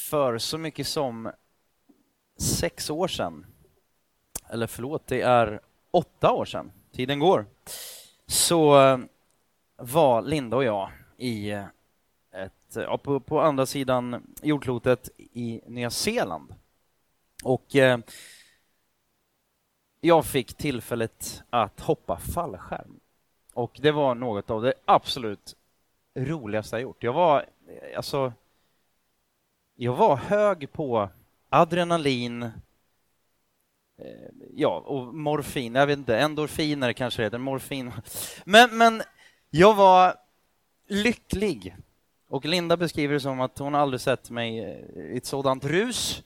för så mycket som sex år sedan, eller förlåt, det är åtta år sedan, tiden går, så eh, var Linda och jag i eh, ett, på, på andra sidan jordklotet i Nya Zeeland. Och eh, jag fick tillfället att hoppa fallskärm. Och det var något av det absolut roligaste jag gjort. Jag var, eh, alltså, jag var hög på adrenalin, eh, ja, och morfin, jag vet inte, endorfiner kanske det heter, morfin. Men, men jag var lycklig. Och Linda beskriver det som att hon aldrig sett mig eh, i ett sådant rus.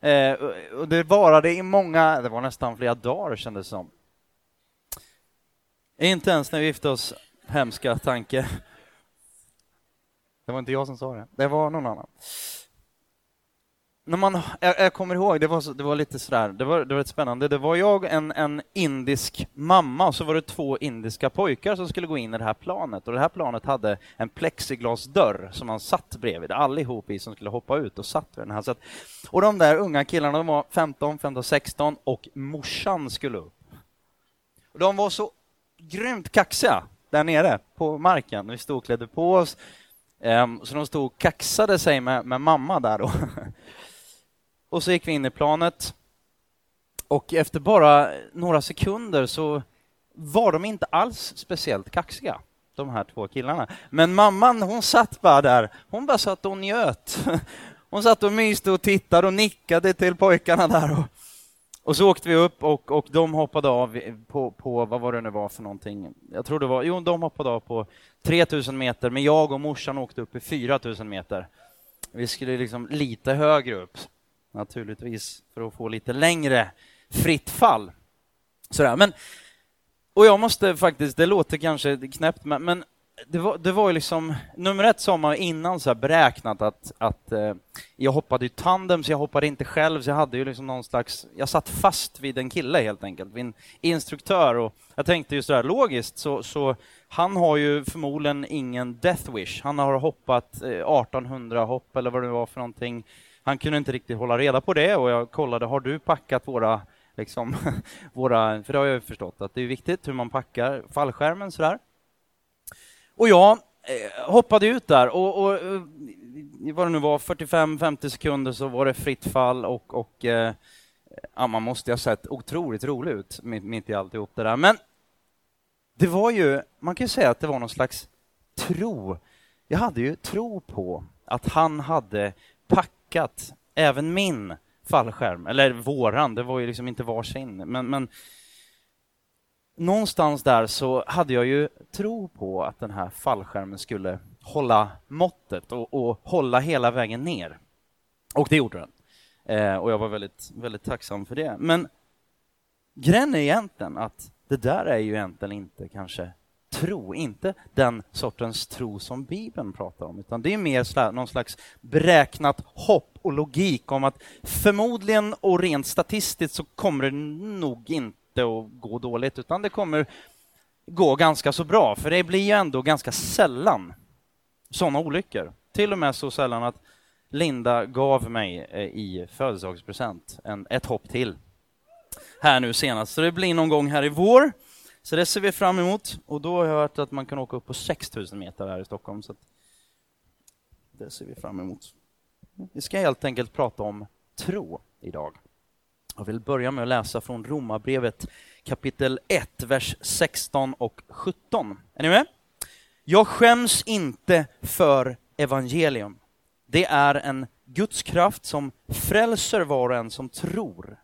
Eh, och det varade i många, det var nästan flera dagar kändes det som. Inte ens när vi gifte oss, hemska tanke. Det var inte jag som sa det, det var någon annan när man, jag, jag, kommer ihåg, det var, så, det var lite sådär, det var, det var lite spännande. Det var jag, en, en indisk mamma, och så var det två indiska pojkar som skulle gå in i det här planet. Och det här planet hade en plexiglasdörr som man satt bredvid, allihop i, som skulle hoppa ut och satt vid den här. Så att, och de där unga killarna, de var 15, 15, 16 och morsan skulle upp. Och de var så grymt kaxiga där nere på marken. Vi stod och klädde på oss. Um, så de stod och kaxade sig med, med mamma där då. Och så gick vi in i planet. Och efter bara några sekunder så var de inte alls speciellt kaxiga, de här två killarna. Men mamman, hon satt bara där. Hon bara satt och njöt. Hon satt och myste och tittade och nickade till pojkarna där. Och, och så åkte vi upp och, och de hoppade av på, på, vad var det nu var för någonting? Jag tror det var, jo, de hoppade av på 3000 meter, men jag och morsan åkte upp i 4000 meter. Vi skulle liksom lite högre upp naturligtvis, för att få lite längre fritt fall. Sådär. Men, och jag måste faktiskt, det låter kanske knäppt, men, men det var, det var ju liksom, nummer ett sa man innan så beräknat att, att eh, jag hoppade i tandem, så jag hoppade inte själv, så jag hade ju liksom någon slags, jag satt fast vid en kille helt enkelt, vid en instruktör och jag tänkte ju sådär logiskt, så, så han har ju förmodligen ingen death wish, han har hoppat eh, 1800 hopp eller vad det var för någonting, han kunde inte riktigt hålla reda på det och jag kollade, har du packat våra, liksom, våra, för det har jag ju förstått att det är viktigt hur man packar fallskärmen sådär. Och jag eh, hoppade ut där och, och eh, vad det nu var, 45-50 sekunder så var det fritt fall och, och eh, ja, man måste ha sett otroligt rolig ut mitt i alltihop det där. Men det var ju, man kan ju säga att det var någon slags tro. Jag hade ju tro på att han hade packat även min fallskärm, eller våran, det var ju liksom inte varsin, men, men någonstans där så hade jag ju tro på att den här fallskärmen skulle hålla måttet och, och hålla hela vägen ner. Och det gjorde den. Eh, och jag var väldigt, väldigt tacksam för det. Men grejen är egentligen att det där är ju egentligen inte kanske tro, inte den sortens tro som Bibeln pratar om, utan det är mer någon slags beräknat hopp och logik om att förmodligen och rent statistiskt så kommer det nog inte att gå dåligt, utan det kommer gå ganska så bra, för det blir ju ändå ganska sällan sådana olyckor. Till och med så sällan att Linda gav mig eh, i födelsedagspresent ett hopp till här nu senast. Så det blir någon gång här i vår. Så det ser vi fram emot. Och då har jag hört att man kan åka upp på 6000 meter här i Stockholm. Så det ser vi fram emot. Vi ska helt enkelt prata om tro idag. Jag vill börja med att läsa från Romarbrevet kapitel 1, vers 16 och 17. Är ni med? Jag skäms inte för evangelium. Det är en Guds kraft som frälser var och en som tror.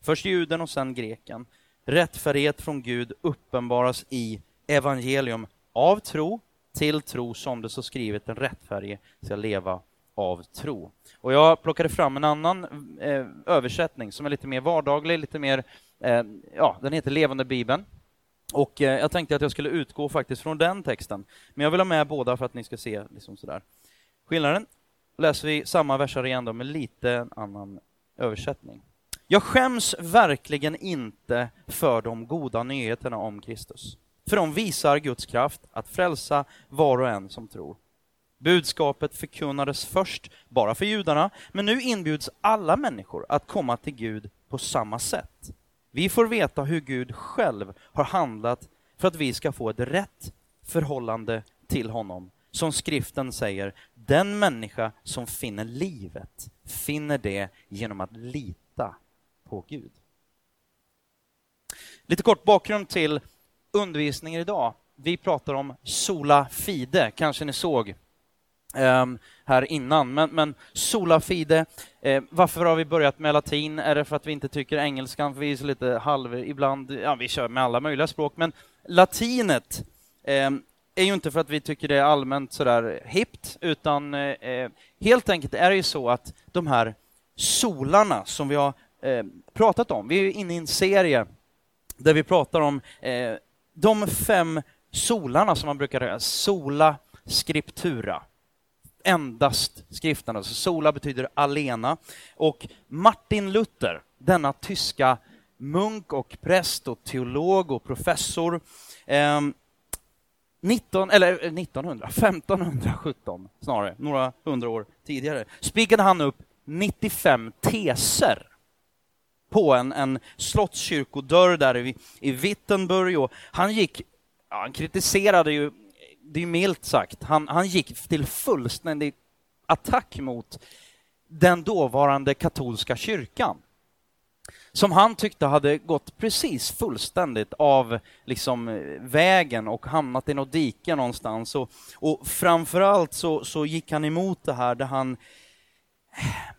Först juden och sen greken. Rättfärdighet från Gud uppenbaras i evangelium av tro till tro som det så skrivet, den rättfärdige ska leva av tro. Och jag plockade fram en annan eh, översättning som är lite mer vardaglig, lite mer, eh, ja, den heter Levande Bibeln. Och eh, jag tänkte att jag skulle utgå faktiskt från den texten, men jag vill ha med båda för att ni ska se liksom sådär. Skillnaden läser vi samma verser igen då med lite annan översättning. Jag skäms verkligen inte för de goda nyheterna om Kristus. För de visar Guds kraft att frälsa var och en som tror. Budskapet förkunnades först bara för judarna, men nu inbjuds alla människor att komma till Gud på samma sätt. Vi får veta hur Gud själv har handlat för att vi ska få ett rätt förhållande till honom. Som skriften säger, den människa som finner livet finner det genom att lita på Gud. Lite kort bakgrund till undervisningen idag. Vi pratar om sola fide, kanske ni såg ehm, här innan. Men, men sola fide, eh, varför har vi börjat med latin? Är det för att vi inte tycker engelskan, för vi är så lite halv ibland, ja vi kör med alla möjliga språk, men latinet eh, är ju inte för att vi tycker det är allmänt sådär hippt, utan eh, eh helt enkelt är det ju så att de här solarna som vi har eh, pratat om, vi är inne i en serie där vi pratar om eh, de fem solarna som man brukar säga, sola scriptura. Endast skriften, alltså sola betyder alena. Och Martin Luther, denna tyska munk och präst och teolog och professor, ehm, eh, 19, eller 1900, 1517 snarare, några hundra år tidigare, spikade han upp 95 teser på en, en slottskyrkodörr där i, i Wittenberg och han gick, ja, han kritiserade ju, det är milt sagt, han, han gick till fullständig attack mot den dåvarande katolska kyrkan som han tyckte hade gått precis fullständigt av liksom, vägen och hamnat i något dike någonstans. Och, och framförallt så, så gick han emot det här där han,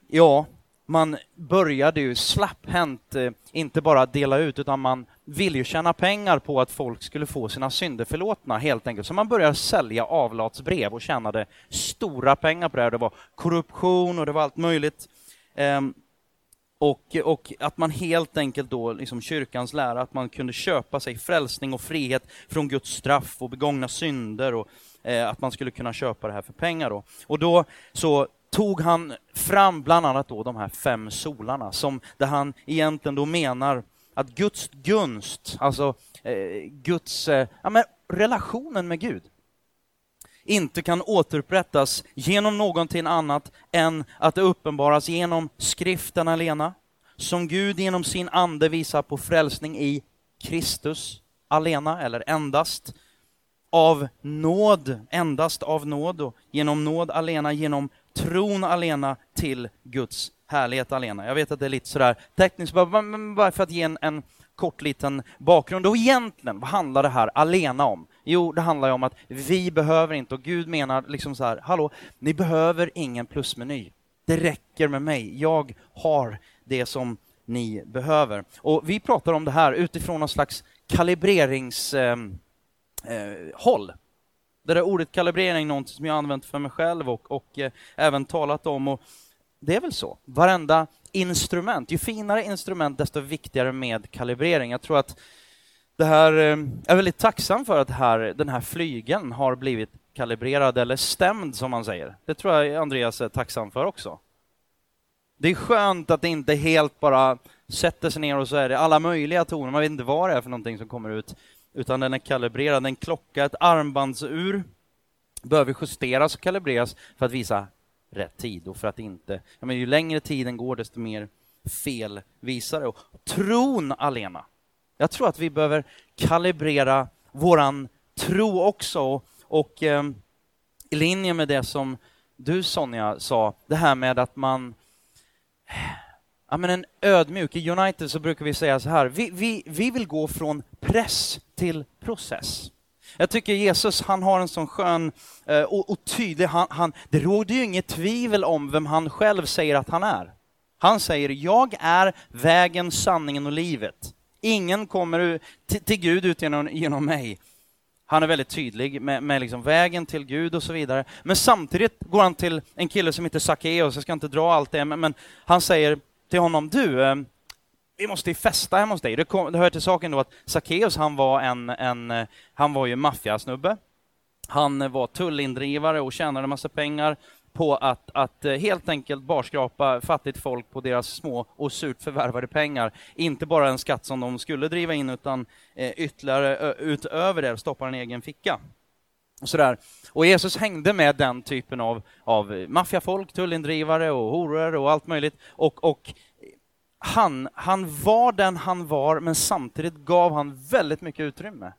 ja, man började ju slapphänt eh, inte bara dela ut, utan man ville ju tjäna pengar på att folk skulle få sina synder förlåtna, helt enkelt. Så man började sälja avlatsbrev och tjänade stora pengar på det här. Det var korruption och det var allt möjligt. Ehm, och, och, att man helt enkelt då, liksom kyrkans lära, att man kunde köpa sig frälsning och frihet från Guds straff och begångna synder och eh, att man skulle kunna köpa det här för pengar. Då. Och då så tog han fram bland annat då de här fem solarna, som, där han egentligen då menar att Guds gunst, alltså eh, Guds, eh, ja, men relationen med Gud, inte kan återupprättas genom någonting annat än att det uppenbaras genom skriften alena, som Gud genom sin ande visar på frälsning i Kristus alena, eller endast, av nåd, endast av nåd och genom nåd alena, genom tron alena till Guds härlighet alena. Jag vet att det är lite sådär tekniskt, men bara för att ge en, en kort liten bakgrund. Och egentligen, vad handlar det här alena om? Jo, det handlar om att vi behöver inte, och Gud menar liksom så här, hallå, ni behöver ingen plusmeny. Det räcker med mig. Jag har det som ni behöver. Och vi pratar om det här utifrån någon slags kalibreringshåll. Eh, eh, det där ordet kalibrering är något som jag använt för mig själv och, och eh, även talat om. Och det är väl så. Varenda instrument, ju finare instrument desto viktigare med kalibrering. Jag tror att det här, eh, jag är väldigt tacksam för att här, den här flygeln har blivit kalibrerad eller stämd som man säger. Det tror jag Andreas är tacksam för också. Det är skönt att det inte helt bara sätter sig ner och så är det alla möjliga toner, man vet inte vad det är för någonting som kommer ut, utan den är kalibrerad. En klocka, ett armbandsur behöver justeras och kalibreras för att visa rätt tid och för att inte, ja, men ju längre tiden går desto mer fel visar det. Och tron alena. Jag tror att vi behöver kalibrera våran tro också och, och eh, i linje med det som du Sonja sa, det här med att man Ja, men en ödmjuk. I United så brukar vi säga så här, vi, vi, vi vill gå från press till process. Jag tycker Jesus, han har en sån skön eh, och, och tydlig, han, han, det råder ju inget tvivel om vem han själv säger att han är. Han säger, jag är vägen, sanningen och livet. Ingen kommer till, till Gud ut genom, genom mig. Han är väldigt tydlig med, med liksom vägen till Gud och så vidare. Men samtidigt går han till en kille som heter Sackeus, jag ska inte dra allt det, men, men han säger till honom, du, eh, vi måste ju festa hemma hos dig. Det, kom, det hör till saken då att Sackeus, han var en, en eh, han var ju maffiasnubbe. Han var tullindrivare och tjänade en massa pengar på att, att eh, helt enkelt barskrapa fattigt folk på deras små och surt förvärvade pengar. Inte bara en skatt som de skulle driva in, utan eh, ytterligare utöver det stoppa en egen ficka. Och, sådär. och Jesus hängde med den typen av, av maffiafolk, tullindrivare och horor och allt möjligt. Och, och han, han var den han var, men samtidigt gav han väldigt mycket utrymme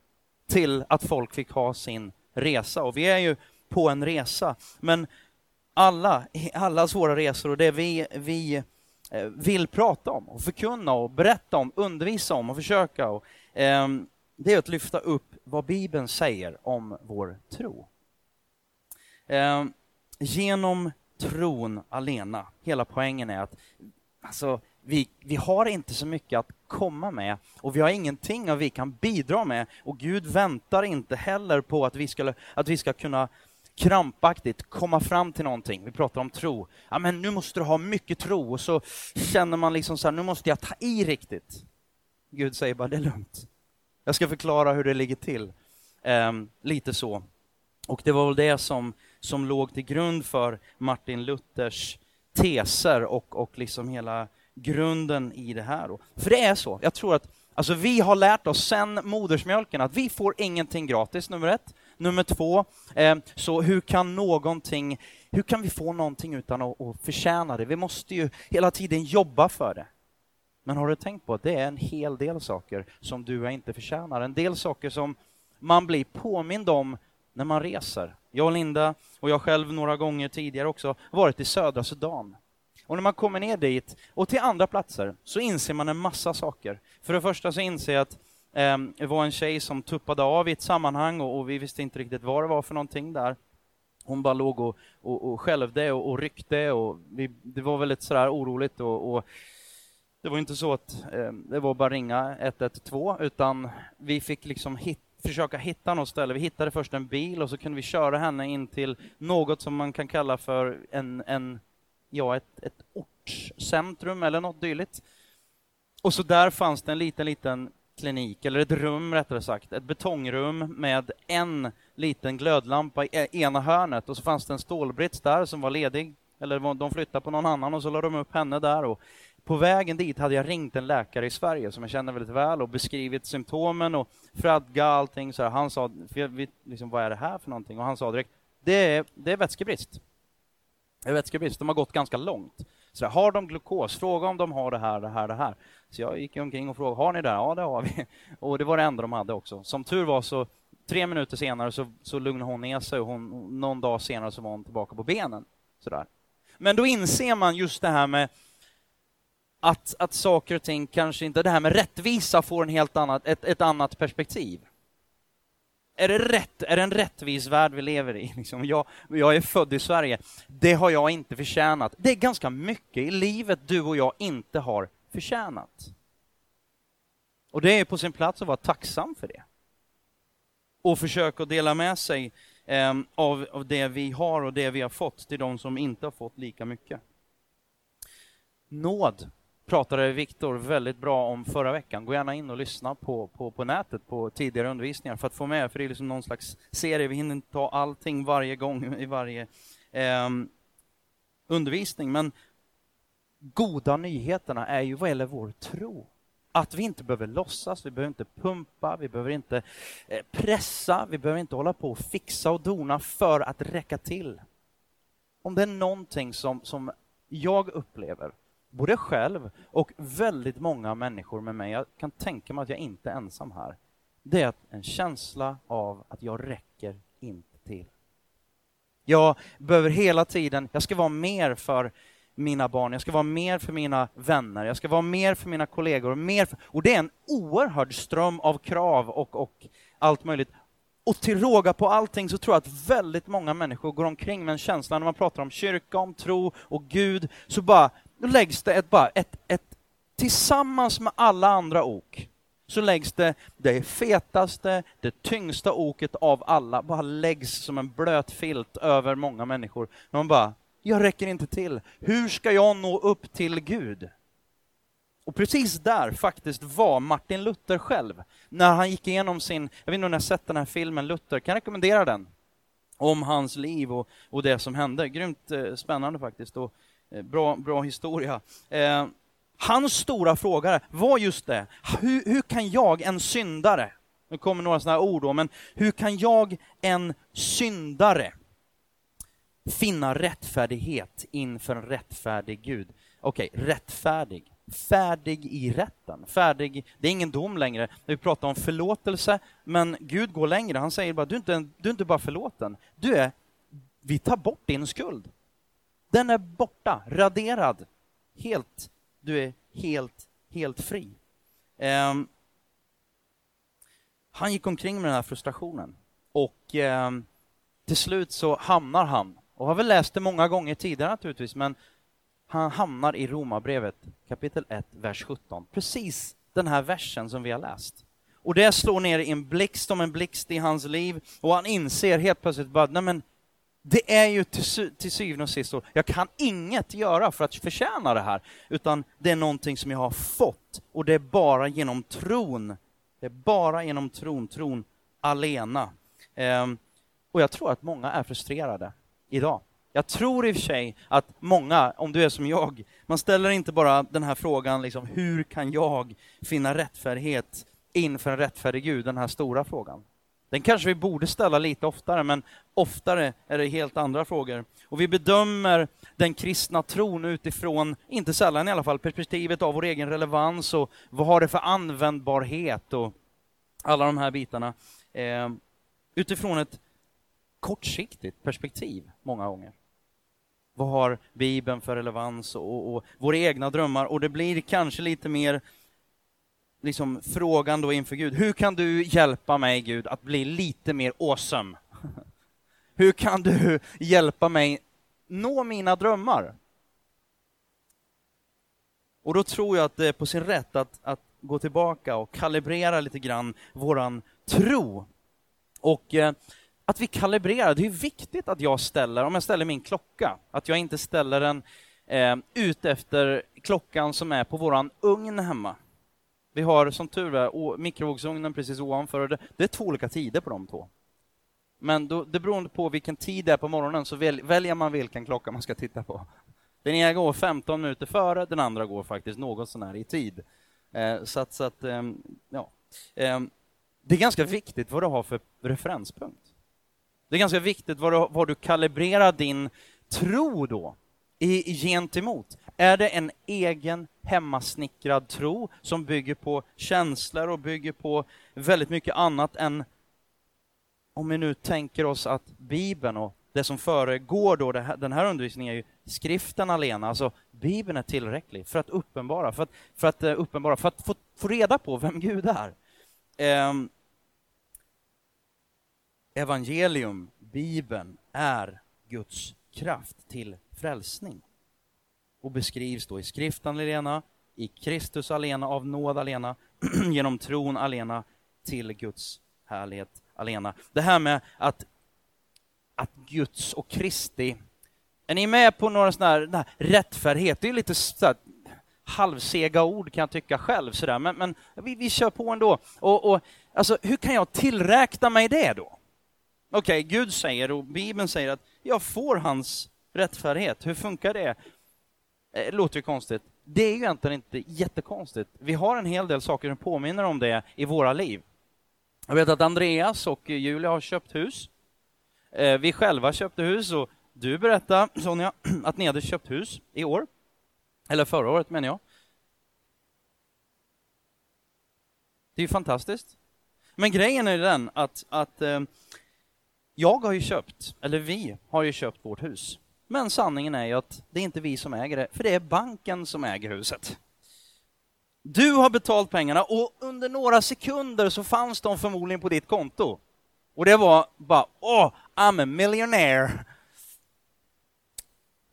till att folk fick ha sin resa. Och vi är ju på en resa, men alla, allas våra resor och det vi, vi eh, vill prata om och förkunna och berätta om, undervisa om och försöka. Och, eh, det är att lyfta upp vad Bibeln säger om vår tro. Eh, genom tron alena, hela poängen är att alltså, vi, vi har inte så mycket att komma med och vi har ingenting vi kan bidra med och Gud väntar inte heller på att vi, skulle, att vi ska kunna krampaktigt komma fram till någonting. Vi pratar om tro. Ja, men nu måste du ha mycket tro och så känner man liksom så här, nu måste jag ta i riktigt. Gud säger bara, det är lugnt. Jag ska förklara hur det ligger till. Um, lite så. Och det var väl det som, som låg till grund för Martin Luthers teser och, och liksom hela grunden i det här. För det är så, jag tror att alltså vi har lärt oss sen modersmjölken att vi får ingenting gratis, nummer ett. Nummer två, eh, så hur kan någonting, hur kan vi få någonting utan att, att förtjäna det? Vi måste ju hela tiden jobba för det. Men har du tänkt på att det är en hel del saker som du och jag inte förtjänar? En del saker som man blir påmind om när man reser. Jag och Linda, och jag själv några gånger tidigare också, har varit i södra Sudan. Och när man kommer ner dit, och till andra platser, så inser man en massa saker. För det första så inser jag att eh, det var en tjej som tuppade av i ett sammanhang och, och, vi visste inte riktigt vad det var för någonting där. Hon bara låg och, och, och skälvde och, och ryckte och vi, det var väldigt sådär oroligt och, och det var inte så att eh, det var bara ringa 112 utan vi fick liksom hit, försöka hitta något ställe. Vi hittade först en bil och så kunde vi köra henne in till något som man kan kalla för en, en ja, ett, ett ortscentrum eller något dylikt. Och så där fanns det en liten, liten klinik, eller ett rum rättare sagt, ett betongrum med en liten glödlampa i eh, ena hörnet och så fanns det en stålbrits där som var ledig, eller de flyttade på någon annan och så la de upp henne där. Och på vägen dit hade jag ringt en läkare i Sverige som jag känner väldigt väl och beskrivit symptomen och fradga allting. Så här. Han sa, liksom, vad är det här för någonting? Och han sa direkt, det är, det är vätskebrist vätskebrist, de har gått ganska långt. Så där, har de glukos? Fråga om de har det här, det här, det här. Så jag gick omkring och frågade, har ni det? Ja, det har vi. Och det var det enda de hade också. Som tur var så, tre minuter senare så, så lugnade hon ner sig och hon, någon dag senare så var hon tillbaka på benen. Så där. Men då inser man just det här med att, att saker och ting kanske inte, det här med rättvisa får en helt annat, ett, ett annat perspektiv. Är det, rätt, är det en rättvis värld vi lever i? Liksom jag, jag är född i Sverige. Det har jag inte förtjänat. Det är ganska mycket i livet du och jag inte har förtjänat. Och det är på sin plats att vara tacksam för det. Och försöka dela med sig eh, av, av det vi har och det vi har fått till de som inte har fått lika mycket. Nåd pratade Viktor väldigt bra om förra veckan. Gå gärna in och lyssna på, på, på nätet på tidigare undervisningar för att få med, för det är liksom någon slags serie. Vi hinner inte ta allting varje gång i varje eh, undervisning, men goda nyheterna är ju vad gäller vår tro. Att vi inte behöver låtsas, vi behöver inte pumpa, vi behöver inte eh, pressa, vi behöver inte hålla på och fixa och dona för att räcka till. Om det är någonting som, som jag upplever både själv och väldigt många människor med mig, jag kan tänka mig att jag inte är ensam här, det är en känsla av att jag räcker inte till. Jag behöver hela tiden, jag ska vara mer för mina barn, jag ska vara mer för mina vänner, jag ska vara mer för mina kollegor, mer för, och det är en oerhörd ström av krav och, och allt möjligt. Och till råga på allting så tror jag att väldigt många människor går omkring med en känsla när man pratar om kyrka, om tro och Gud, så bara då läggs det ett, bara ett, ett, tillsammans med alla andra ok, så läggs det det fetaste, det tyngsta oket av alla, bara läggs som en blöt filt över många människor. Man bara, jag räcker inte till. Hur ska jag nå upp till Gud? Och precis där faktiskt var Martin Luther själv, när han gick igenom sin, jag vet inte om ni har sett den här filmen Luther, kan jag rekommendera den? Om hans liv och, och det som hände. Grymt eh, spännande faktiskt. Och Eh, bra, bra historia. Eh, hans stora fråga var just det, hur, hur kan jag, en syndare, Nu kommer några sådana här ord då, men hur kan jag, en syndare, finna rättfärdighet inför en rättfärdig Gud? Okej, okay, rättfärdig. Färdig i rätten. Färdig, det är ingen dom längre. Vi pratar om förlåtelse, men Gud går längre. Han säger bara, du är inte, du är inte bara förlåten, du är, vi tar bort din skuld. Den är borta, raderad, helt. Du är helt, helt fri. Um, han gick omkring med den här frustrationen och um, till slut så hamnar han, och har väl läst det många gånger tidigare naturligtvis, men han hamnar i Romarbrevet kapitel 1, vers 17. Precis den här versen som vi har läst. Och det slår ner i en blixt om en blixt i hans liv och han inser helt plötsligt bara, nej men det är ju till, sy till syvende och sist så, jag kan inget göra för att förtjäna det här, utan det är någonting som jag har fått och det är bara genom tron. Det är bara genom tron, tron alena. Um, och jag tror att många är frustrerade idag. Jag tror i och för sig att många, om du är som jag, man ställer inte bara den här frågan, liksom, hur kan jag finna rättfärdighet inför en rättfärdig Gud, den här stora frågan. Den kanske vi borde ställa lite oftare, men oftare är det helt andra frågor. Och vi bedömer den kristna tron utifrån, inte sällan i alla fall, perspektivet av vår egen relevans och vad har det för användbarhet och alla de här bitarna. Eh, utifrån ett kortsiktigt perspektiv, många gånger. Vad har Bibeln för relevans och, och, och våra egna drömmar? Och det blir kanske lite mer liksom frågan då inför Gud. Hur kan du hjälpa mig, Gud, att bli lite mer awesome? Hur kan du hjälpa mig nå mina drömmar? Och då tror jag att det är på sin rätt att, att gå tillbaka och kalibrera lite grann våran tro. Och eh, att vi kalibrerar, det är viktigt att jag ställer, om jag ställer min klocka, att jag inte ställer den eh, ut efter klockan som är på våran ugn hemma. Vi har som tur är mikrovågsugnen precis ovanför och det, det, är två olika tider på de två. Men då, det beror på vilken tid det är på morgonen så väl, väljer man vilken klocka man ska titta på. Den ena går 15 minuter före, den andra går faktiskt något sånär i tid. Eh, så att, så att eh, ja. Eh, det är ganska viktigt vad du har för referenspunkt. Det är ganska viktigt vad du, vad du kalibrerar din tro då i, gentemot. Är det en egen hemmasnickrad tro som bygger på känslor och bygger på väldigt mycket annat än om vi nu tänker oss att Bibeln och det som föregår då här, den här undervisningen är ju skriften alena, alltså Bibeln är tillräcklig för att uppenbara, för att, för att eh, uppenbara, för att få, få reda på vem Gud är. Um, evangelium, Bibeln, är Guds kraft till frälsning och beskrivs då i skriften alena, i Kristus alena, av nåd alena, genom tron alena, till Guds härlighet alena. Det här med att, att Guds och Kristi, är ni med på några sådana här, rättfärdighet? Det är lite så här, halvsega ord kan jag tycka själv, sådär. men, men vi, vi kör på ändå. Och, och, alltså, hur kan jag tillräkna mig det då? Okej, okay, Gud säger och Bibeln säger att jag får hans rättfärdighet. Hur funkar det? Det låter ju konstigt. Det är ju egentligen inte jättekonstigt. Vi har en hel del saker som påminner om det i våra liv. Jag vet att Andreas och Julia har köpt hus. Eh, vi själva köpte hus och du berättade, Sonja, att ni hade köpt hus i år. Eller förra året menar jag. Det är ju fantastiskt. Men grejen är den att, att eh, jag har ju köpt, eller vi har ju köpt vårt hus. Men sanningen är ju att det är inte vi som äger det, för det är banken som äger huset. Du har betalt pengarna och under några sekunder så fanns de förmodligen på ditt konto. Och det var bara, åh, I'm a millionaire.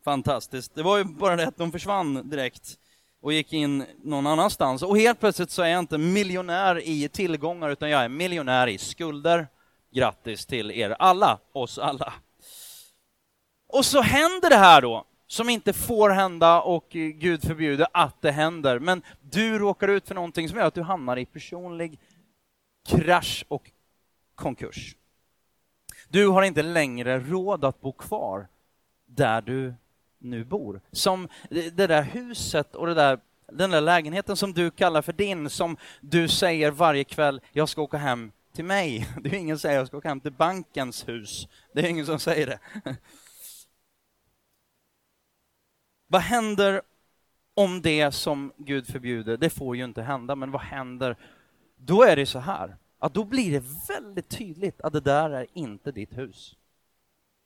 Fantastiskt. Det var ju bara det att de försvann direkt och gick in någon annanstans. Och helt plötsligt så är jag inte miljonär i tillgångar, utan jag är miljonär i skulder. Grattis till er alla, oss alla. Och så händer det här då, som inte får hända och eh, Gud förbjuder att det händer. Men du råkar ut för någonting som gör att du hamnar i personlig krasch och konkurs. Du har inte längre råd att bo kvar där du nu bor. Som det där huset och det där, den där lägenheten som du kallar för din, som du säger varje kväll, jag ska åka hem till mig. Det är ingen som säger jag ska åka hem till bankens hus. Det är ingen som säger det. Vad händer om det som Gud förbjuder? Det får ju inte hända, men vad händer? Då är det så här, att då blir det väldigt tydligt att det där är inte ditt hus.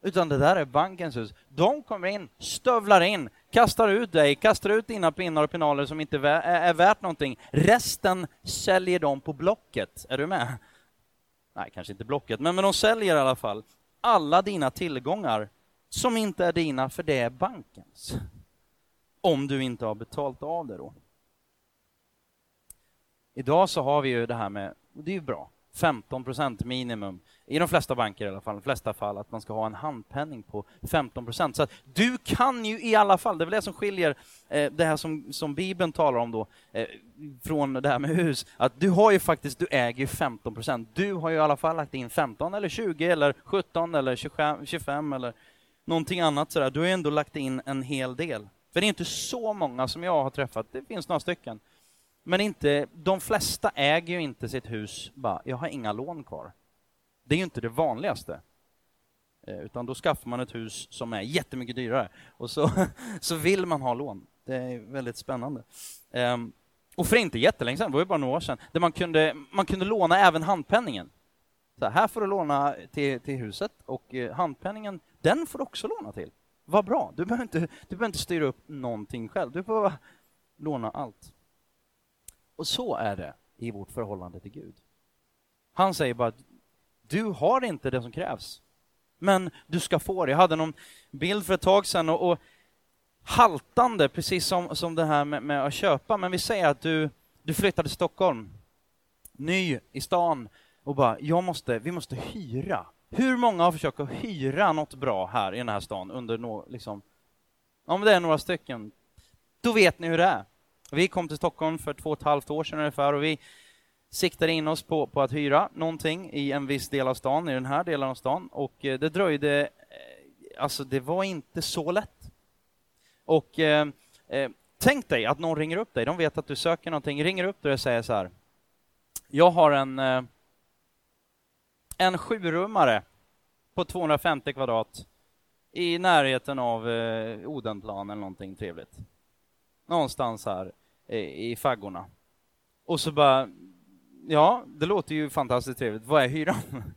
Utan det där är bankens hus. De kommer in, stövlar in, kastar ut dig, kastar ut dina pinnar och pinaler som inte är värt någonting. Resten säljer de på Blocket. Är du med? Nej, kanske inte Blocket, men, men de säljer i alla fall alla dina tillgångar som inte är dina, för det är bankens. Om du inte har betalt av det då. Idag så har vi ju det här med, och det är ju bra, 15 procent minimum i de flesta banker i alla fall, de flesta fall, att man ska ha en handpenning på 15 procent. Så att du kan ju i alla fall, det är väl det som skiljer eh, det här som, som Bibeln talar om då, eh, från det här med hus, att du har ju faktiskt, du äger 15 procent. Du har ju i alla fall lagt in 15 eller 20 eller 17 eller 25, 25 eller någonting annat sådär. Du har ju ändå lagt in en hel del. För det är inte så många som jag har träffat, det finns några stycken. Men inte, de flesta äger ju inte sitt hus bara, jag har inga lån kvar. Det är ju inte det vanligaste. Eh, utan då skaffar man ett hus som är jättemycket dyrare och så, så vill man ha lån. Det är väldigt spännande. Ehm, och för inte jättelänge sedan, det var ju bara några år sedan, där man kunde, man kunde låna även handpenningen. Så här får du låna till, till huset och eh, handpenningen, den får du också låna till. Vad bra, du behöver, inte, du behöver inte styra upp någonting själv, du får låna allt. Och så är det i vårt förhållande till Gud. Han säger bara att du har inte det som krävs, men du ska få det. Jag hade någon bild för ett tag sedan och, och haltande, precis som, som det här med, med, att köpa, men vi säger att du, du flyttar till Stockholm, ny i stan, och bara, jag måste, vi måste hyra. Hur många har försökt att hyra något bra här i den här stan under no, liksom, om det är några stycken, då vet ni hur det är. Vi kom till Stockholm för två och ett halvt år sedan ungefär och vi siktade in oss på, på att hyra någonting i en viss del av stan, i den här delen av stan, och eh, det dröjde, eh, alltså det var inte så lätt. Och eh, eh, tänk dig att någon ringer upp dig, de vet att du söker någonting, ringer upp dig och säger så här, jag har en, eh, en sjurummare på 250 kvadrat i närheten av eh, Odenplan eller någonting trevligt. Någonstans här eh, i faggorna. Och så bara, ja, det låter ju fantastiskt trevligt. Vad är hyran?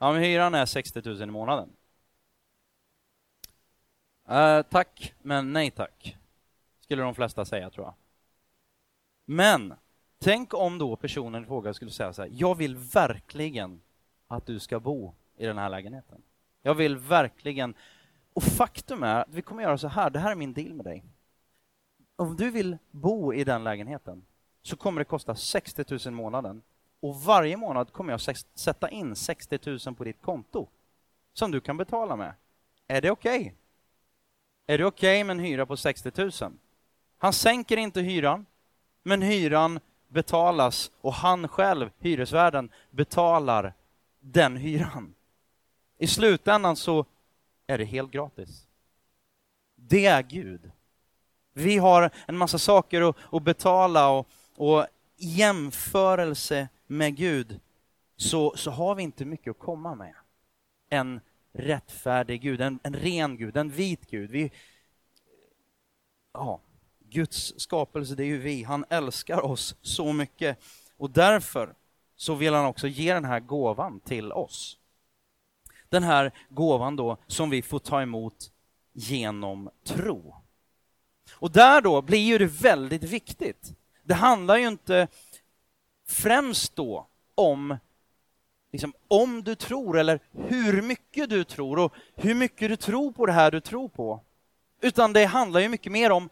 Ja, men hyran är 60 000 i månaden. Uh, tack, men nej tack. Skulle de flesta säga, tror jag. Men, tänk om då personen i fråga skulle säga så här, jag vill verkligen att du ska bo i den här lägenheten. Jag vill verkligen... Och faktum är att vi kommer göra så här, det här är min deal med dig. Om du vill bo i den lägenheten så kommer det kosta 60 000 i månaden. Och varje månad kommer jag sätta in 60 000 på ditt konto som du kan betala med. Är det okej? Okay? Är det okej okay med en hyra på 60 000? Han sänker inte hyran, men hyran betalas och han själv, hyresvärden, betalar den hyran. I slutändan så är det helt gratis. Det är Gud. Vi har en massa saker att, att betala och, och i jämförelse med Gud så, så har vi inte mycket att komma med. En rättfärdig Gud, en, en ren Gud, en vit Gud. Vi, ja, Guds skapelse, det är ju vi. Han älskar oss så mycket och därför så vill han också ge den här gåvan till oss. Den här gåvan då som vi får ta emot genom tro. Och där då blir ju det väldigt viktigt. Det handlar ju inte främst då om liksom, om du tror eller hur mycket du tror och hur mycket du tror på det här du tror på. Utan det handlar ju mycket mer om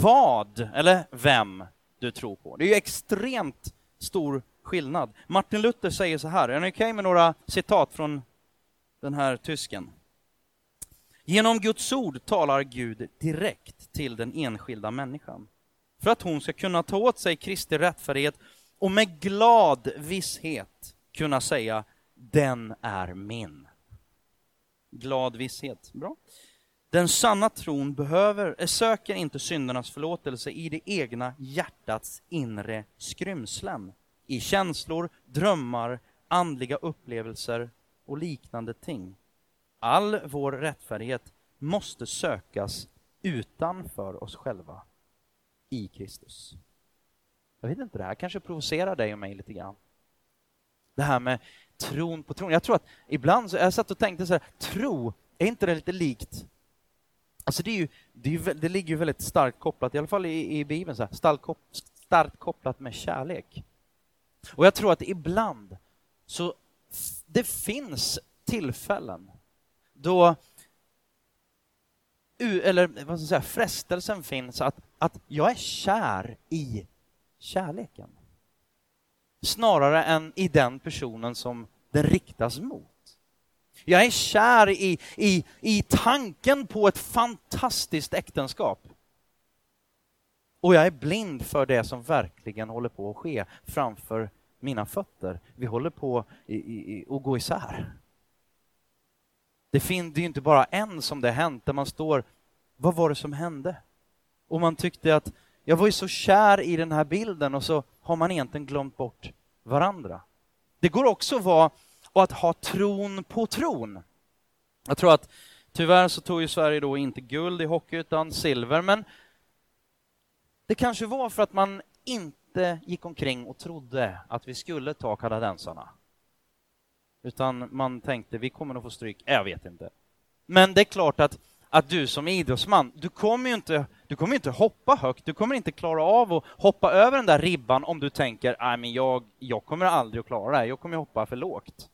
vad eller vem du tror på. Det är ju extremt stor skillnad. Martin Luther säger så här, är ni okej okay med några citat från den här tysken? Genom Guds ord talar Gud direkt till den enskilda människan för att hon ska kunna ta åt sig Kristi rättfärdighet och med glad visshet kunna säga den är min. Glad visshet, bra. Den sanna tron behöver, eh, söker inte syndernas förlåtelse i det egna hjärtats inre skrymslen, i känslor, drömmar, andliga upplevelser och liknande ting. All vår rättfärdighet måste sökas utanför oss själva, i Kristus. Jag vet inte, det här kanske provocerar dig och mig lite grann. Det här med tron på tron. Jag tror att ibland, så, jag satt och tänkte så här, tro, är inte det lite likt Alltså det, är ju, det, är ju, det ligger ju väldigt starkt kopplat, i alla fall i, i Bibeln, så här, starkt, starkt kopplat med kärlek. Och jag tror att ibland så det finns tillfällen då eller vad ska jag säga, frestelsen finns att, att jag är kär i kärleken. Snarare än i den personen som den riktas mot. Jag är kär i, i, i tanken på ett fantastiskt äktenskap. Och jag är blind för det som verkligen håller på att ske framför mina fötter. Vi håller på i, i, att gå isär. Det, finns ju inte bara en som det har hänt, där man står, vad var det som hände? Och man tyckte att jag var ju så kär i den här bilden och så har man egentligen glömt bort varandra. Det går också att vara och att ha tron på tron. Jag tror att tyvärr så tog ju Sverige då inte guld i hockey utan silver, men det kanske var för att man inte gick omkring och trodde att vi skulle ta kanadensarna. Utan man tänkte, vi kommer nog få stryk. Jag vet inte. Men det är klart att, att du som idrottsman, du kommer ju inte, du kommer inte hoppa högt. Du kommer inte klara av att hoppa över den där ribban om du tänker, nej men jag, jag kommer aldrig att klara det här. Jag kommer hoppa för lågt.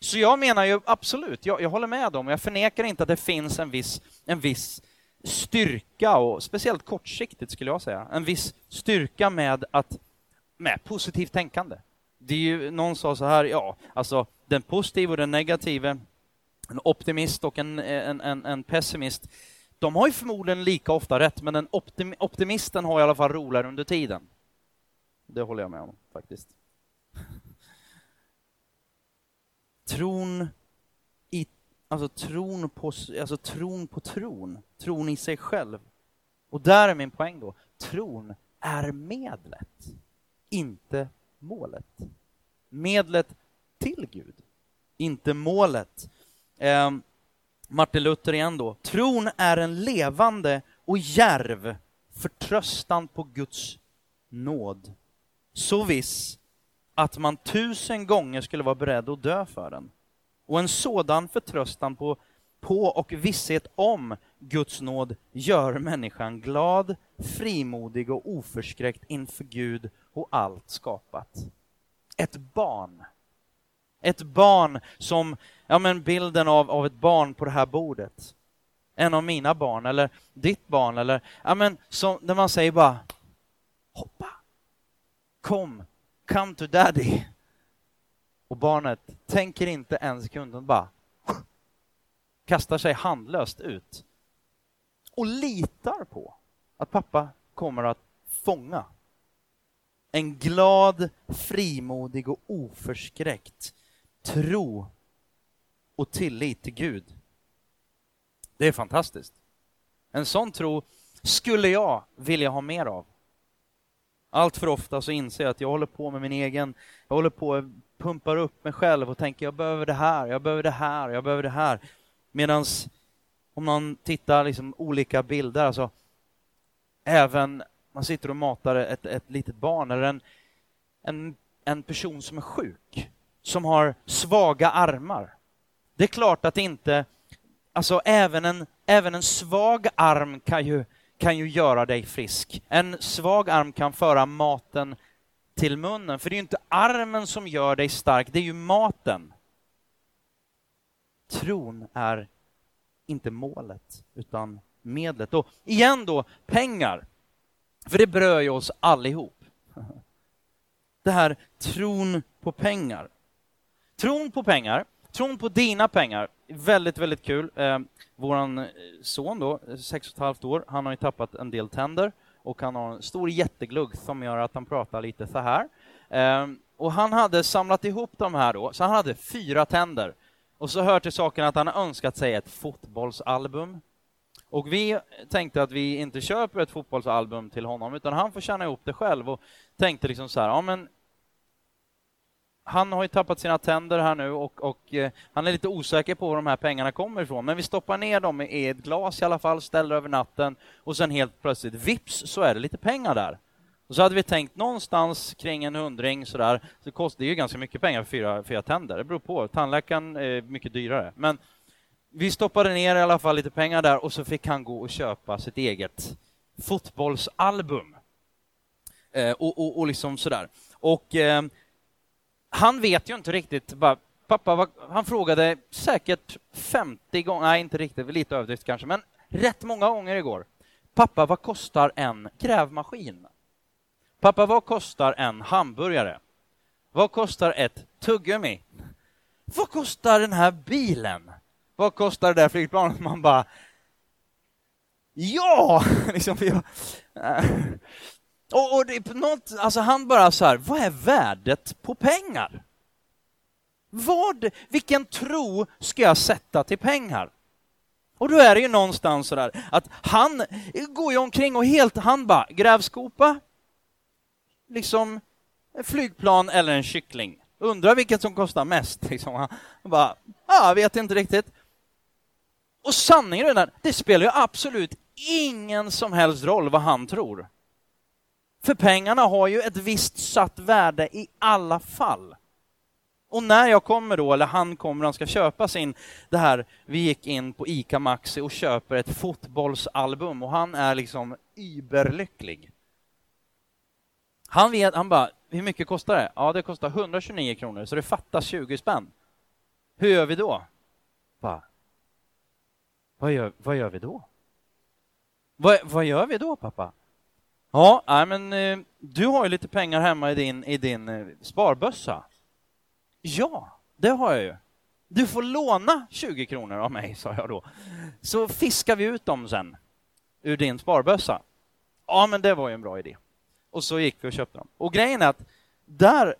Så jag menar ju absolut, jag, jag håller med dem, jag förnekar inte att det finns en viss, en viss styrka, och speciellt kortsiktigt skulle jag säga, en viss styrka med, att, med positivt tänkande. Det är ju, någon sa så här, ja, alltså den positiva och den negativa, en optimist och en, en, en, en pessimist, de har ju förmodligen lika ofta rätt, men den optim, optimisten har i alla fall roligare under tiden. Det håller jag med om, faktiskt. Tron alltså tron på, alltså tron på tron, tron i sig själv. Och där är min poäng då, tron är medlet, inte målet. Medlet till Gud, inte målet. Eh, Martin Luther igen då. Tron är en levande och järv förtröstan på Guds nåd. Så viss att man tusen gånger skulle vara beredd att dö för den. Och en sådan förtröstan på, på och visshet om Guds nåd gör människan glad, frimodig och oförskräckt inför Gud och allt skapat. Ett barn. Ett barn som, ja men bilden av, av ett barn på det här bordet. En av mina barn, eller ditt barn, eller, ja men som, när man säger bara hoppa, kom, come to daddy. Och barnet tänker inte en sekund, bara kastar sig handlöst ut och litar på att pappa kommer att fånga. En glad, frimodig och oförskräckt tro och tillit till Gud. Det är fantastiskt. En sån tro skulle jag vilja ha mer av. Allt för ofta så inser jag att jag håller på med min egen, jag håller på pumpar upp mig själv och tänker jag behöver det här, jag behöver det här, jag behöver det här. Medan om man tittar liksom olika bilder, alltså även man sitter och matar ett, ett litet barn eller en, en, en person som är sjuk, som har svaga armar. Det är klart att inte, alltså även en, även en svag arm kan ju kan ju göra dig frisk. En svag arm kan föra maten till munnen, för det är ju inte armen som gör dig stark, det är ju maten. Tron är inte målet, utan medlet. Och igen då, pengar. För det berör ju oss allihop. Det här tron på pengar. Tron på pengar, tron på dina pengar, väldigt, väldigt kul. Eh, våran eh, son då, sex och ett halvt år, han har ju tappat en del tänder och han har en stor jätteglugg som gör att han pratar lite så här. Um, och han hade samlat ihop de här då, så han hade fyra tänder. Och så hör till saken att han har önskat sig ett fotbollsalbum. Och vi tänkte att vi inte köper ett fotbollsalbum till honom, utan han får tjäna ihop det själv och tänkte liksom så här, ja men han har ju tappat sina tänder här nu och, och eh, han är lite osäker på var de här pengarna kommer ifrån. Men vi stoppar ner dem i ett glas i alla fall, ställer över natten och sen helt plötsligt, vips, så är det lite pengar där. Och så hade vi tänkt någonstans kring en hundring sådär, så kostar det ju ganska mycket pengar för fyra, fyra tänder. Det beror på, tandläkaren är mycket dyrare. Men vi stoppade ner i alla fall lite pengar där och så fick han gå och köpa sitt eget fotbollsalbum. Eh, och, och, och liksom sådär. Och eh, han vet ju inte riktigt, bara, pappa, vad, han frågade säkert 50 gånger, nej inte riktigt, lite överdrift kanske, men rätt många gånger igår. Pappa, vad kostar en grävmaskin? Pappa, vad kostar en hamburgare? Vad kostar ett tuggummi? Vad kostar den här bilen? Vad kostar det där flygplanet? Man bara... Ja! liksom, jag, och, och det något, alltså han bara så här, vad är värdet på pengar? Vad, vilken tro ska jag sätta till pengar? Och då är det ju någonstans så där att han går ju omkring och helt, han bara, grävskopa, liksom flygplan eller en kyckling. Undrar vilket som kostar mest. Liksom. Han bara, ja, jag vet inte riktigt. Och sanningen är den, det spelar ju absolut ingen som helst roll vad han tror. För pengarna har ju ett visst satt värde i alla fall. Och när jag kommer då, eller han kommer, han ska köpa sin, det här, vi gick in på ICA Maxi och köper ett fotbollsalbum och han är liksom überlycklig. Han vet, han bara, hur mycket kostar det? Ja, det kostar 129 kronor, så det fattas 20 spänn. Hur gör vi då? Bara, vad gör, vad gör vi då? Vad, vad gör vi då, pappa? Ja, nej, men eh, du har ju lite pengar hemma i din, i din eh, sparbössa. Ja, det har jag ju. Du får låna 20 kronor av mig, sa jag då. Så fiskar vi ut dem sen ur din sparbössa. Ja, men det var ju en bra idé. Och så gick vi och köpte dem. Och grejen är att där,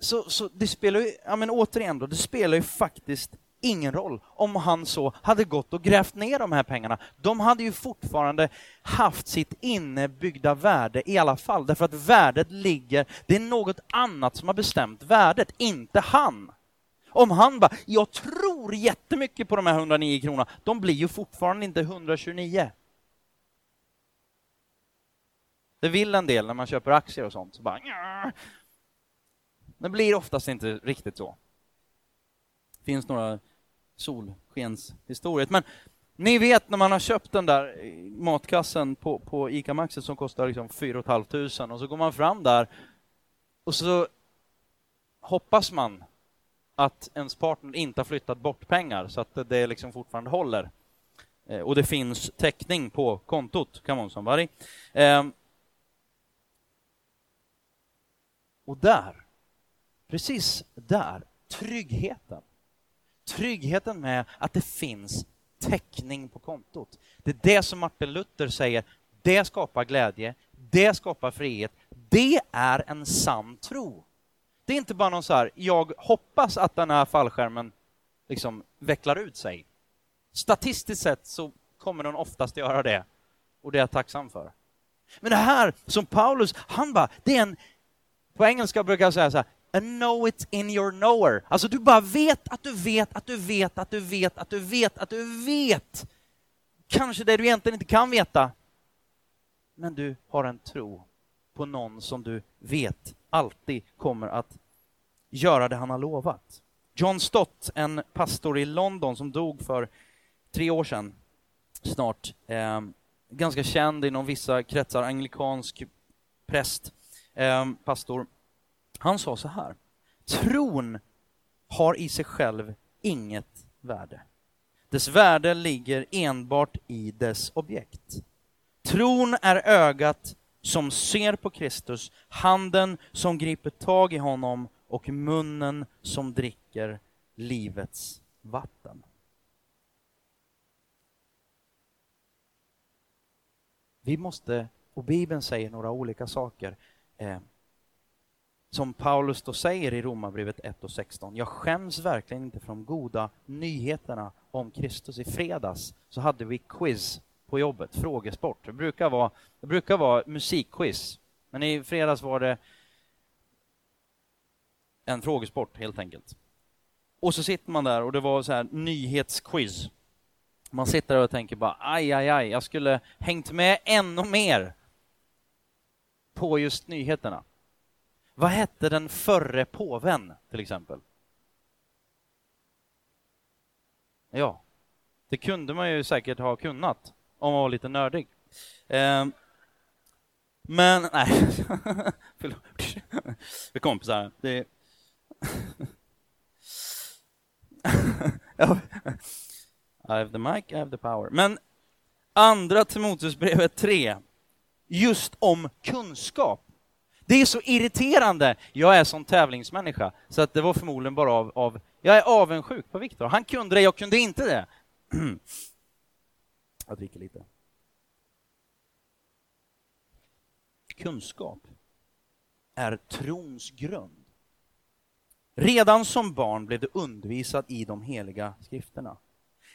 så, så det spelar ju, ja men återigen då, det spelar ju faktiskt ingen roll om han så hade gått och grävt ner de här pengarna. De hade ju fortfarande haft sitt innebyggda värde i alla fall, därför att värdet ligger, det är något annat som har bestämt värdet, inte han. Om han bara, jag tror jättemycket på de här 109 kronorna, de blir ju fortfarande inte 129. Det vill en del när man köper aktier och sånt. Så bara, Nja. det blir oftast inte riktigt så. Det finns några solskenshistoriet. Men ni vet när man har köpt den där matkassen på, på ICA Maxi som kostar liksom 4 500 och så går man fram där och så hoppas man att ens partner inte har flyttat bort pengar så att det liksom fortfarande håller. Eh, och det finns täckning på kontot, kan man som ehm, Och där, precis där, tryggheten. Tryggheten med att det finns täckning på kontot. Det är det som Martin Luther säger, det skapar glädje, det skapar frihet. Det är en sann tro. Det är inte bara någon så här, jag hoppas att den här fallskärmen liksom vecklar ut sig. Statistiskt sett så kommer den oftast göra det och det är jag tacksam för. Men det här som Paulus, han bara, det är en på engelska brukar jag säga så här, a know it in your knower. Alltså du bara vet att du vet att du vet att du vet att du vet att du vet. Kanske det du egentligen inte kan veta. Men du har en tro på någon som du vet alltid kommer att göra det han har lovat. John Stott, en pastor i London som dog för tre år sedan snart, eh, ganska känd inom vissa kretsar, anglikansk präst, eh, pastor, han sa så här. Tron har i sig själv inget värde. Dess värde ligger enbart i dess objekt. Tron är ögat som ser på Kristus, handen som griper tag i honom och munnen som dricker livets vatten. Vi måste, och Bibeln säger några olika saker, eh, som Paulus då säger i Romarbrevet 1 och 16. Jag skäms verkligen inte för de goda nyheterna om Kristus. I fredags så hade vi quiz på jobbet, frågesport. Det brukar vara, det brukar vara musikquiz, men i fredags var det en frågesport helt enkelt. Och så sitter man där och det var så här nyhetsquiz. Man sitter där och tänker bara aj, aj, aj, jag skulle hängt med ännu mer på just nyheterna. Vad hette den förre påven, till exempel? Ja, det kunde man ju säkert ha kunnat om man var lite nördig. Eh, men, nej, förlåt. Vi kompisar. Det I have the mic, I have the power. Men andra Timoteusbrevet 3, just om kunskap. Det är så irriterande. Jag är sån tävlingsmänniska, så att det var förmodligen bara av, av jag är avundsjuk på Viktor. Han kunde det, jag kunde inte det. jag dricker lite. Kunskap är trons grund. Redan som barn blev du undervisad i de heliga skrifterna.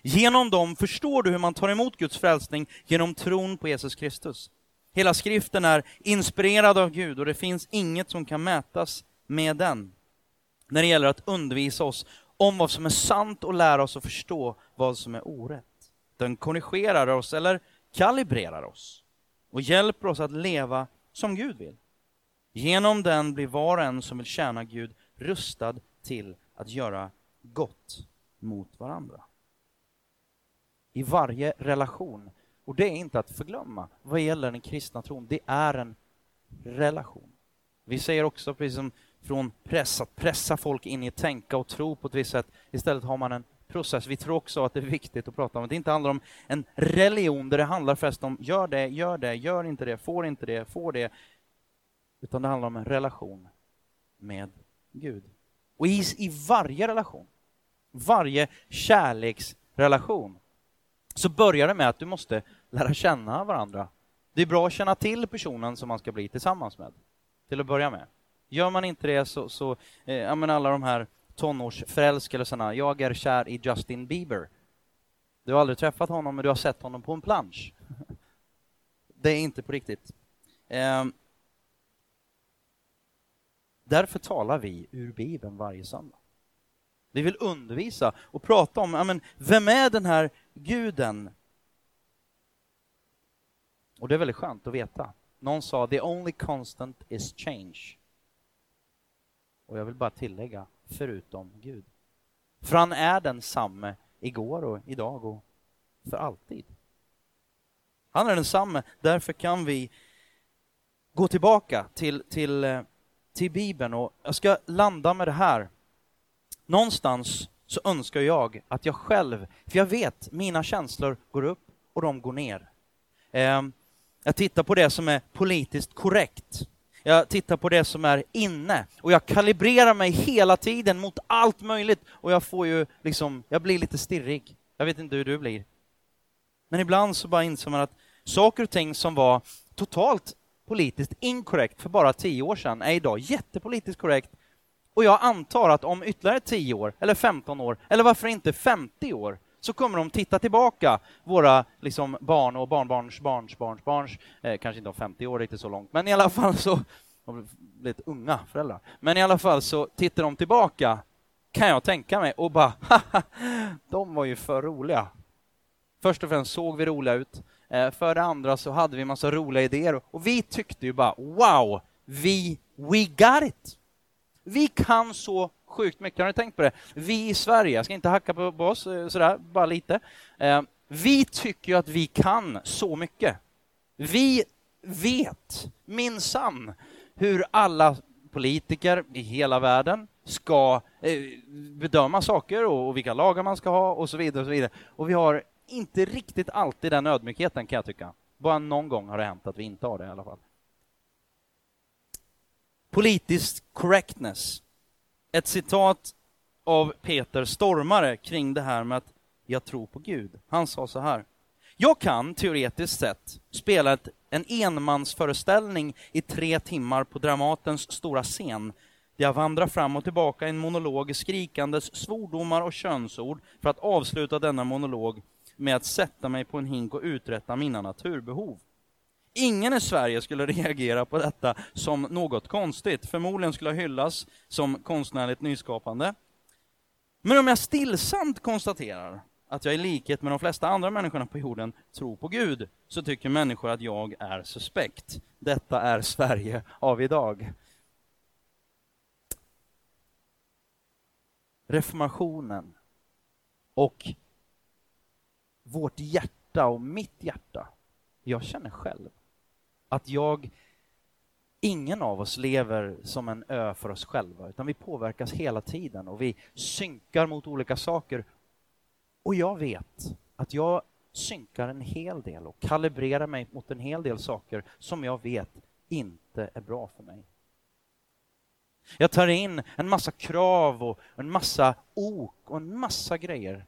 Genom dem förstår du hur man tar emot Guds frälsning genom tron på Jesus Kristus. Hela skriften är inspirerad av Gud och det finns inget som kan mätas med den när det gäller att undervisa oss om vad som är sant och lära oss att förstå vad som är orätt. Den korrigerar oss eller kalibrerar oss och hjälper oss att leva som Gud vill. Genom den blir var och en som vill tjäna Gud rustad till att göra gott mot varandra. I varje relation. Och det är inte att förglömma vad gäller den kristna tron. Det är en relation. Vi säger också, precis som från press, att pressa folk in i att tänka och tro på ett visst sätt. Istället har man en process. Vi tror också att det är viktigt att prata om att det inte handlar om en religion där det handlar först om gör det, gör det, gör inte det, får inte det, får det. Utan det handlar om en relation med Gud. Och i, i varje relation, varje kärleksrelation, så börjar det med att du måste lära känna varandra. Det är bra att känna till personen som man ska bli tillsammans med, till att börja med. Gör man inte det så, så eh, ja men alla de här tonårsförälskelserna, jag är kär i Justin Bieber. Du har aldrig träffat honom, men du har sett honom på en plansch. Det är inte på riktigt. Eh, Därför talar vi ur Bibeln varje söndag. Vi vill undervisa och prata om, ja, men, vem är den här guden? Och det är väldigt skönt att veta. Någon sa, the only constant is change. Och jag vill bara tillägga, förutom Gud. För han är densamme igår och idag och för alltid. Han är densamme, därför kan vi gå tillbaka till, till eh, till Bibeln och jag ska landa med det här. Någonstans så önskar jag att jag själv, för jag vet mina känslor går upp och de går ner. Ehm, jag tittar på det som är politiskt korrekt. Jag tittar på det som är inne och jag kalibrerar mig hela tiden mot allt möjligt och jag får ju liksom, jag blir lite stirrig. Jag vet inte hur du blir. Men ibland så bara inser man att saker och ting som var totalt politiskt inkorrekt för bara tio år sedan är idag jättepolitiskt korrekt. Och jag antar att om ytterligare 10 år, eller 15 år, eller varför inte 50 år, så kommer de titta tillbaka, våra liksom, barn och barnbarns barns barns barns, eh, kanske inte om 50 år riktigt så långt, men i alla fall så, de lite unga föräldrar, men i alla fall så tittar de tillbaka, kan jag tänka mig, och bara de var ju för roliga. Först och främst såg vi roliga ut, Eh, för det andra så hade vi massa roliga idéer och vi tyckte ju bara wow, vi, we got it! Vi kan så sjukt mycket, har ni tänkt på det? Vi i Sverige, jag ska inte hacka på oss eh, sådär, bara lite. Eh, vi tycker ju att vi kan så mycket. Vi vet minsann hur alla politiker i hela världen ska eh, bedöma saker och vilka lagar man ska ha och så vidare. Och så vidare. Och vi har inte riktigt alltid den ödmjukheten kan jag tycka. Bara någon gång har det hänt att vi inte har det i alla fall. Politisk correctness. Ett citat av Peter Stormare kring det här med att jag tror på Gud. Han sa så här. Jag kan teoretiskt sett spela ett, en enmansföreställning i tre timmar på Dramatens stora scen där jag vandrar fram och tillbaka i en monolog skrikandes svordomar och könsord för att avsluta denna monolog med att sätta mig på en hink och uträtta mina naturbehov. Ingen i Sverige skulle reagera på detta som något konstigt. Förmodligen skulle hyllas som konstnärligt nyskapande. Men om jag stillsamt konstaterar att jag i likhet med de flesta andra människorna på jorden tror på Gud, så tycker människor att jag är suspekt. Detta är Sverige av idag. Reformationen och vårt hjärta och mitt hjärta. Jag känner själv att jag, ingen av oss lever som en ö för oss själva, utan vi påverkas hela tiden och vi synkar mot olika saker. Och jag vet att jag synkar en hel del och kalibrerar mig mot en hel del saker som jag vet inte är bra för mig. Jag tar in en massa krav och en massa ok och en massa grejer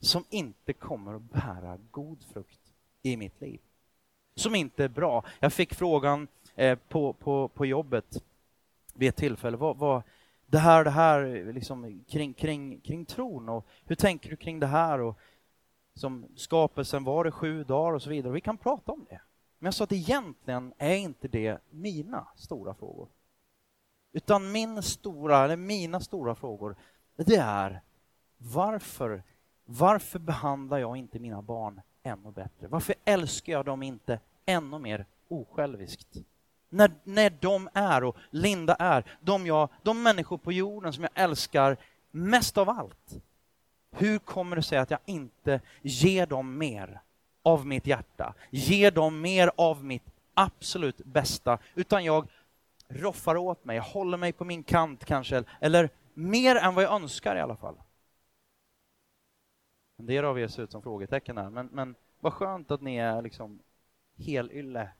som inte kommer att bära god frukt i mitt liv. Som inte är bra. Jag fick frågan eh, på, på, på jobbet vid ett tillfälle, vad, vad, det här det här liksom, kring, kring, kring tron och hur tänker du kring det här? Och, som skapelsen var det sju dagar och så vidare. Vi kan prata om det. Men jag sa att egentligen är inte det mina stora frågor. Utan min stora, eller mina stora frågor, det är varför, varför behandlar jag inte mina barn ännu bättre? Varför älskar jag dem inte ännu mer osjälviskt? När, när de är, och Linda är, de, jag, de människor på jorden som jag älskar mest av allt. Hur kommer det sig att jag inte ger dem mer av mitt hjärta, ger dem mer av mitt absolut bästa, utan jag roffar åt mig, håller mig på min kant kanske, eller mer än vad jag önskar i alla fall. En del av er ser ut som frågetecken här, men, men vad skönt att ni är liksom helylle.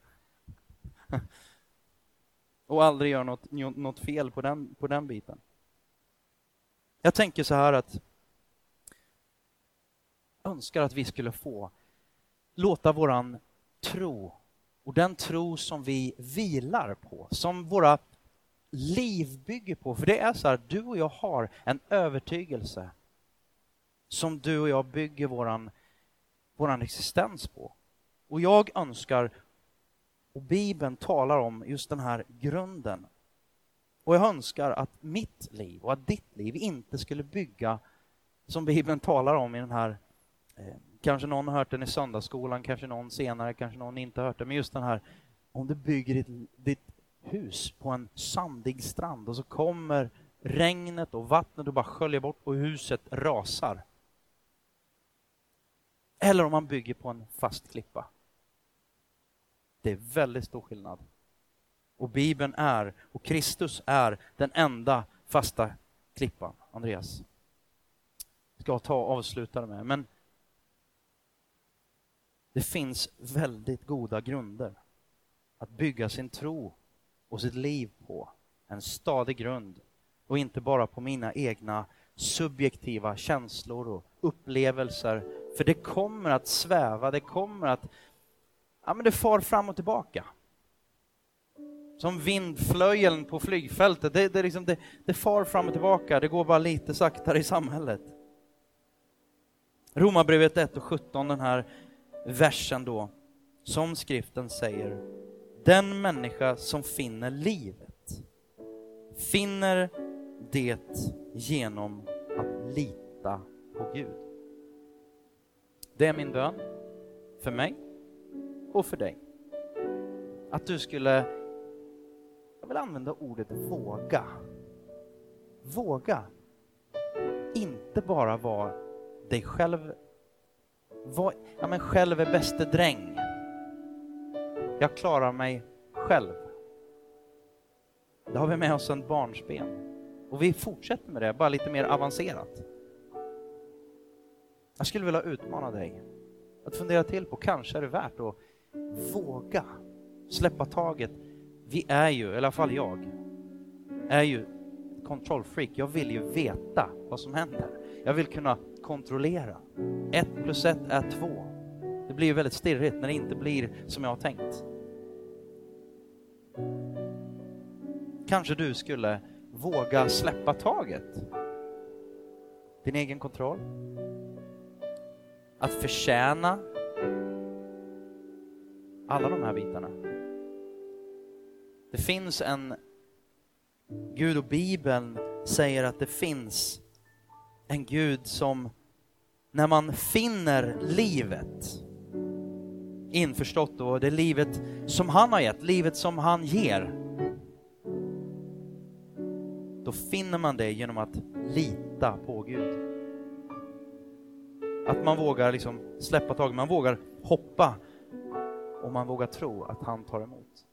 Och aldrig gör något, något fel på den, på den biten. Jag tänker så här att önskar att vi skulle få låta våran tro och den tro som vi vilar på, som våra liv bygger på. För det är så här, du och jag har en övertygelse som du och jag bygger våran, våran existens på. Och jag önskar, och Bibeln talar om just den här grunden. Och jag önskar att mitt liv och att ditt liv inte skulle bygga, som Bibeln talar om i den här eh, Kanske någon har hört den i söndagsskolan, kanske någon senare, kanske någon inte har hört den. Men just den här, om du bygger ditt, ditt hus på en sandig strand och så kommer regnet och vattnet och bara sköljer bort och huset rasar. Eller om man bygger på en fast klippa. Det är väldigt stor skillnad. Och Bibeln är, och Kristus är, den enda fasta klippan. Andreas. Ska jag ta och avsluta med. Men det finns väldigt goda grunder att bygga sin tro och sitt liv på. En stadig grund och inte bara på mina egna subjektiva känslor och upplevelser. För det kommer att sväva, det kommer att... Ja, men det far fram och tillbaka. Som vindflöjeln på flygfältet, det, det, liksom, det, det far fram och tillbaka, det går bara lite saktare i samhället. Romarbrevet 1 och 17, den här versen då, som skriften säger, den människa som finner livet finner det genom att lita på Gud. Det är min bön för mig och för dig. Att du skulle, jag vill använda ordet våga. Våga. Inte bara vara dig själv var, ja men själv är bäste dräng. Jag klarar mig själv. Det har vi med oss en barnsben. Och vi fortsätter med det, bara lite mer avancerat. Jag skulle vilja utmana dig att fundera till på, kanske är det värt att våga släppa taget. Vi är ju, i alla fall jag, är ju kontrollfreak. Jag vill ju veta vad som händer. Jag vill kunna kontrollera. Ett plus ett är två. Det blir ju väldigt stirrigt när det inte blir som jag har tänkt. Kanske du skulle våga släppa taget. Din egen kontroll. Att förtjäna alla de här bitarna. Det finns en... Gud och Bibeln säger att det finns en Gud som, när man finner livet, införstått då, det livet som han har gett, livet som han ger, då finner man det genom att lita på Gud. Att man vågar liksom släppa taget, man vågar hoppa och man vågar tro att han tar emot.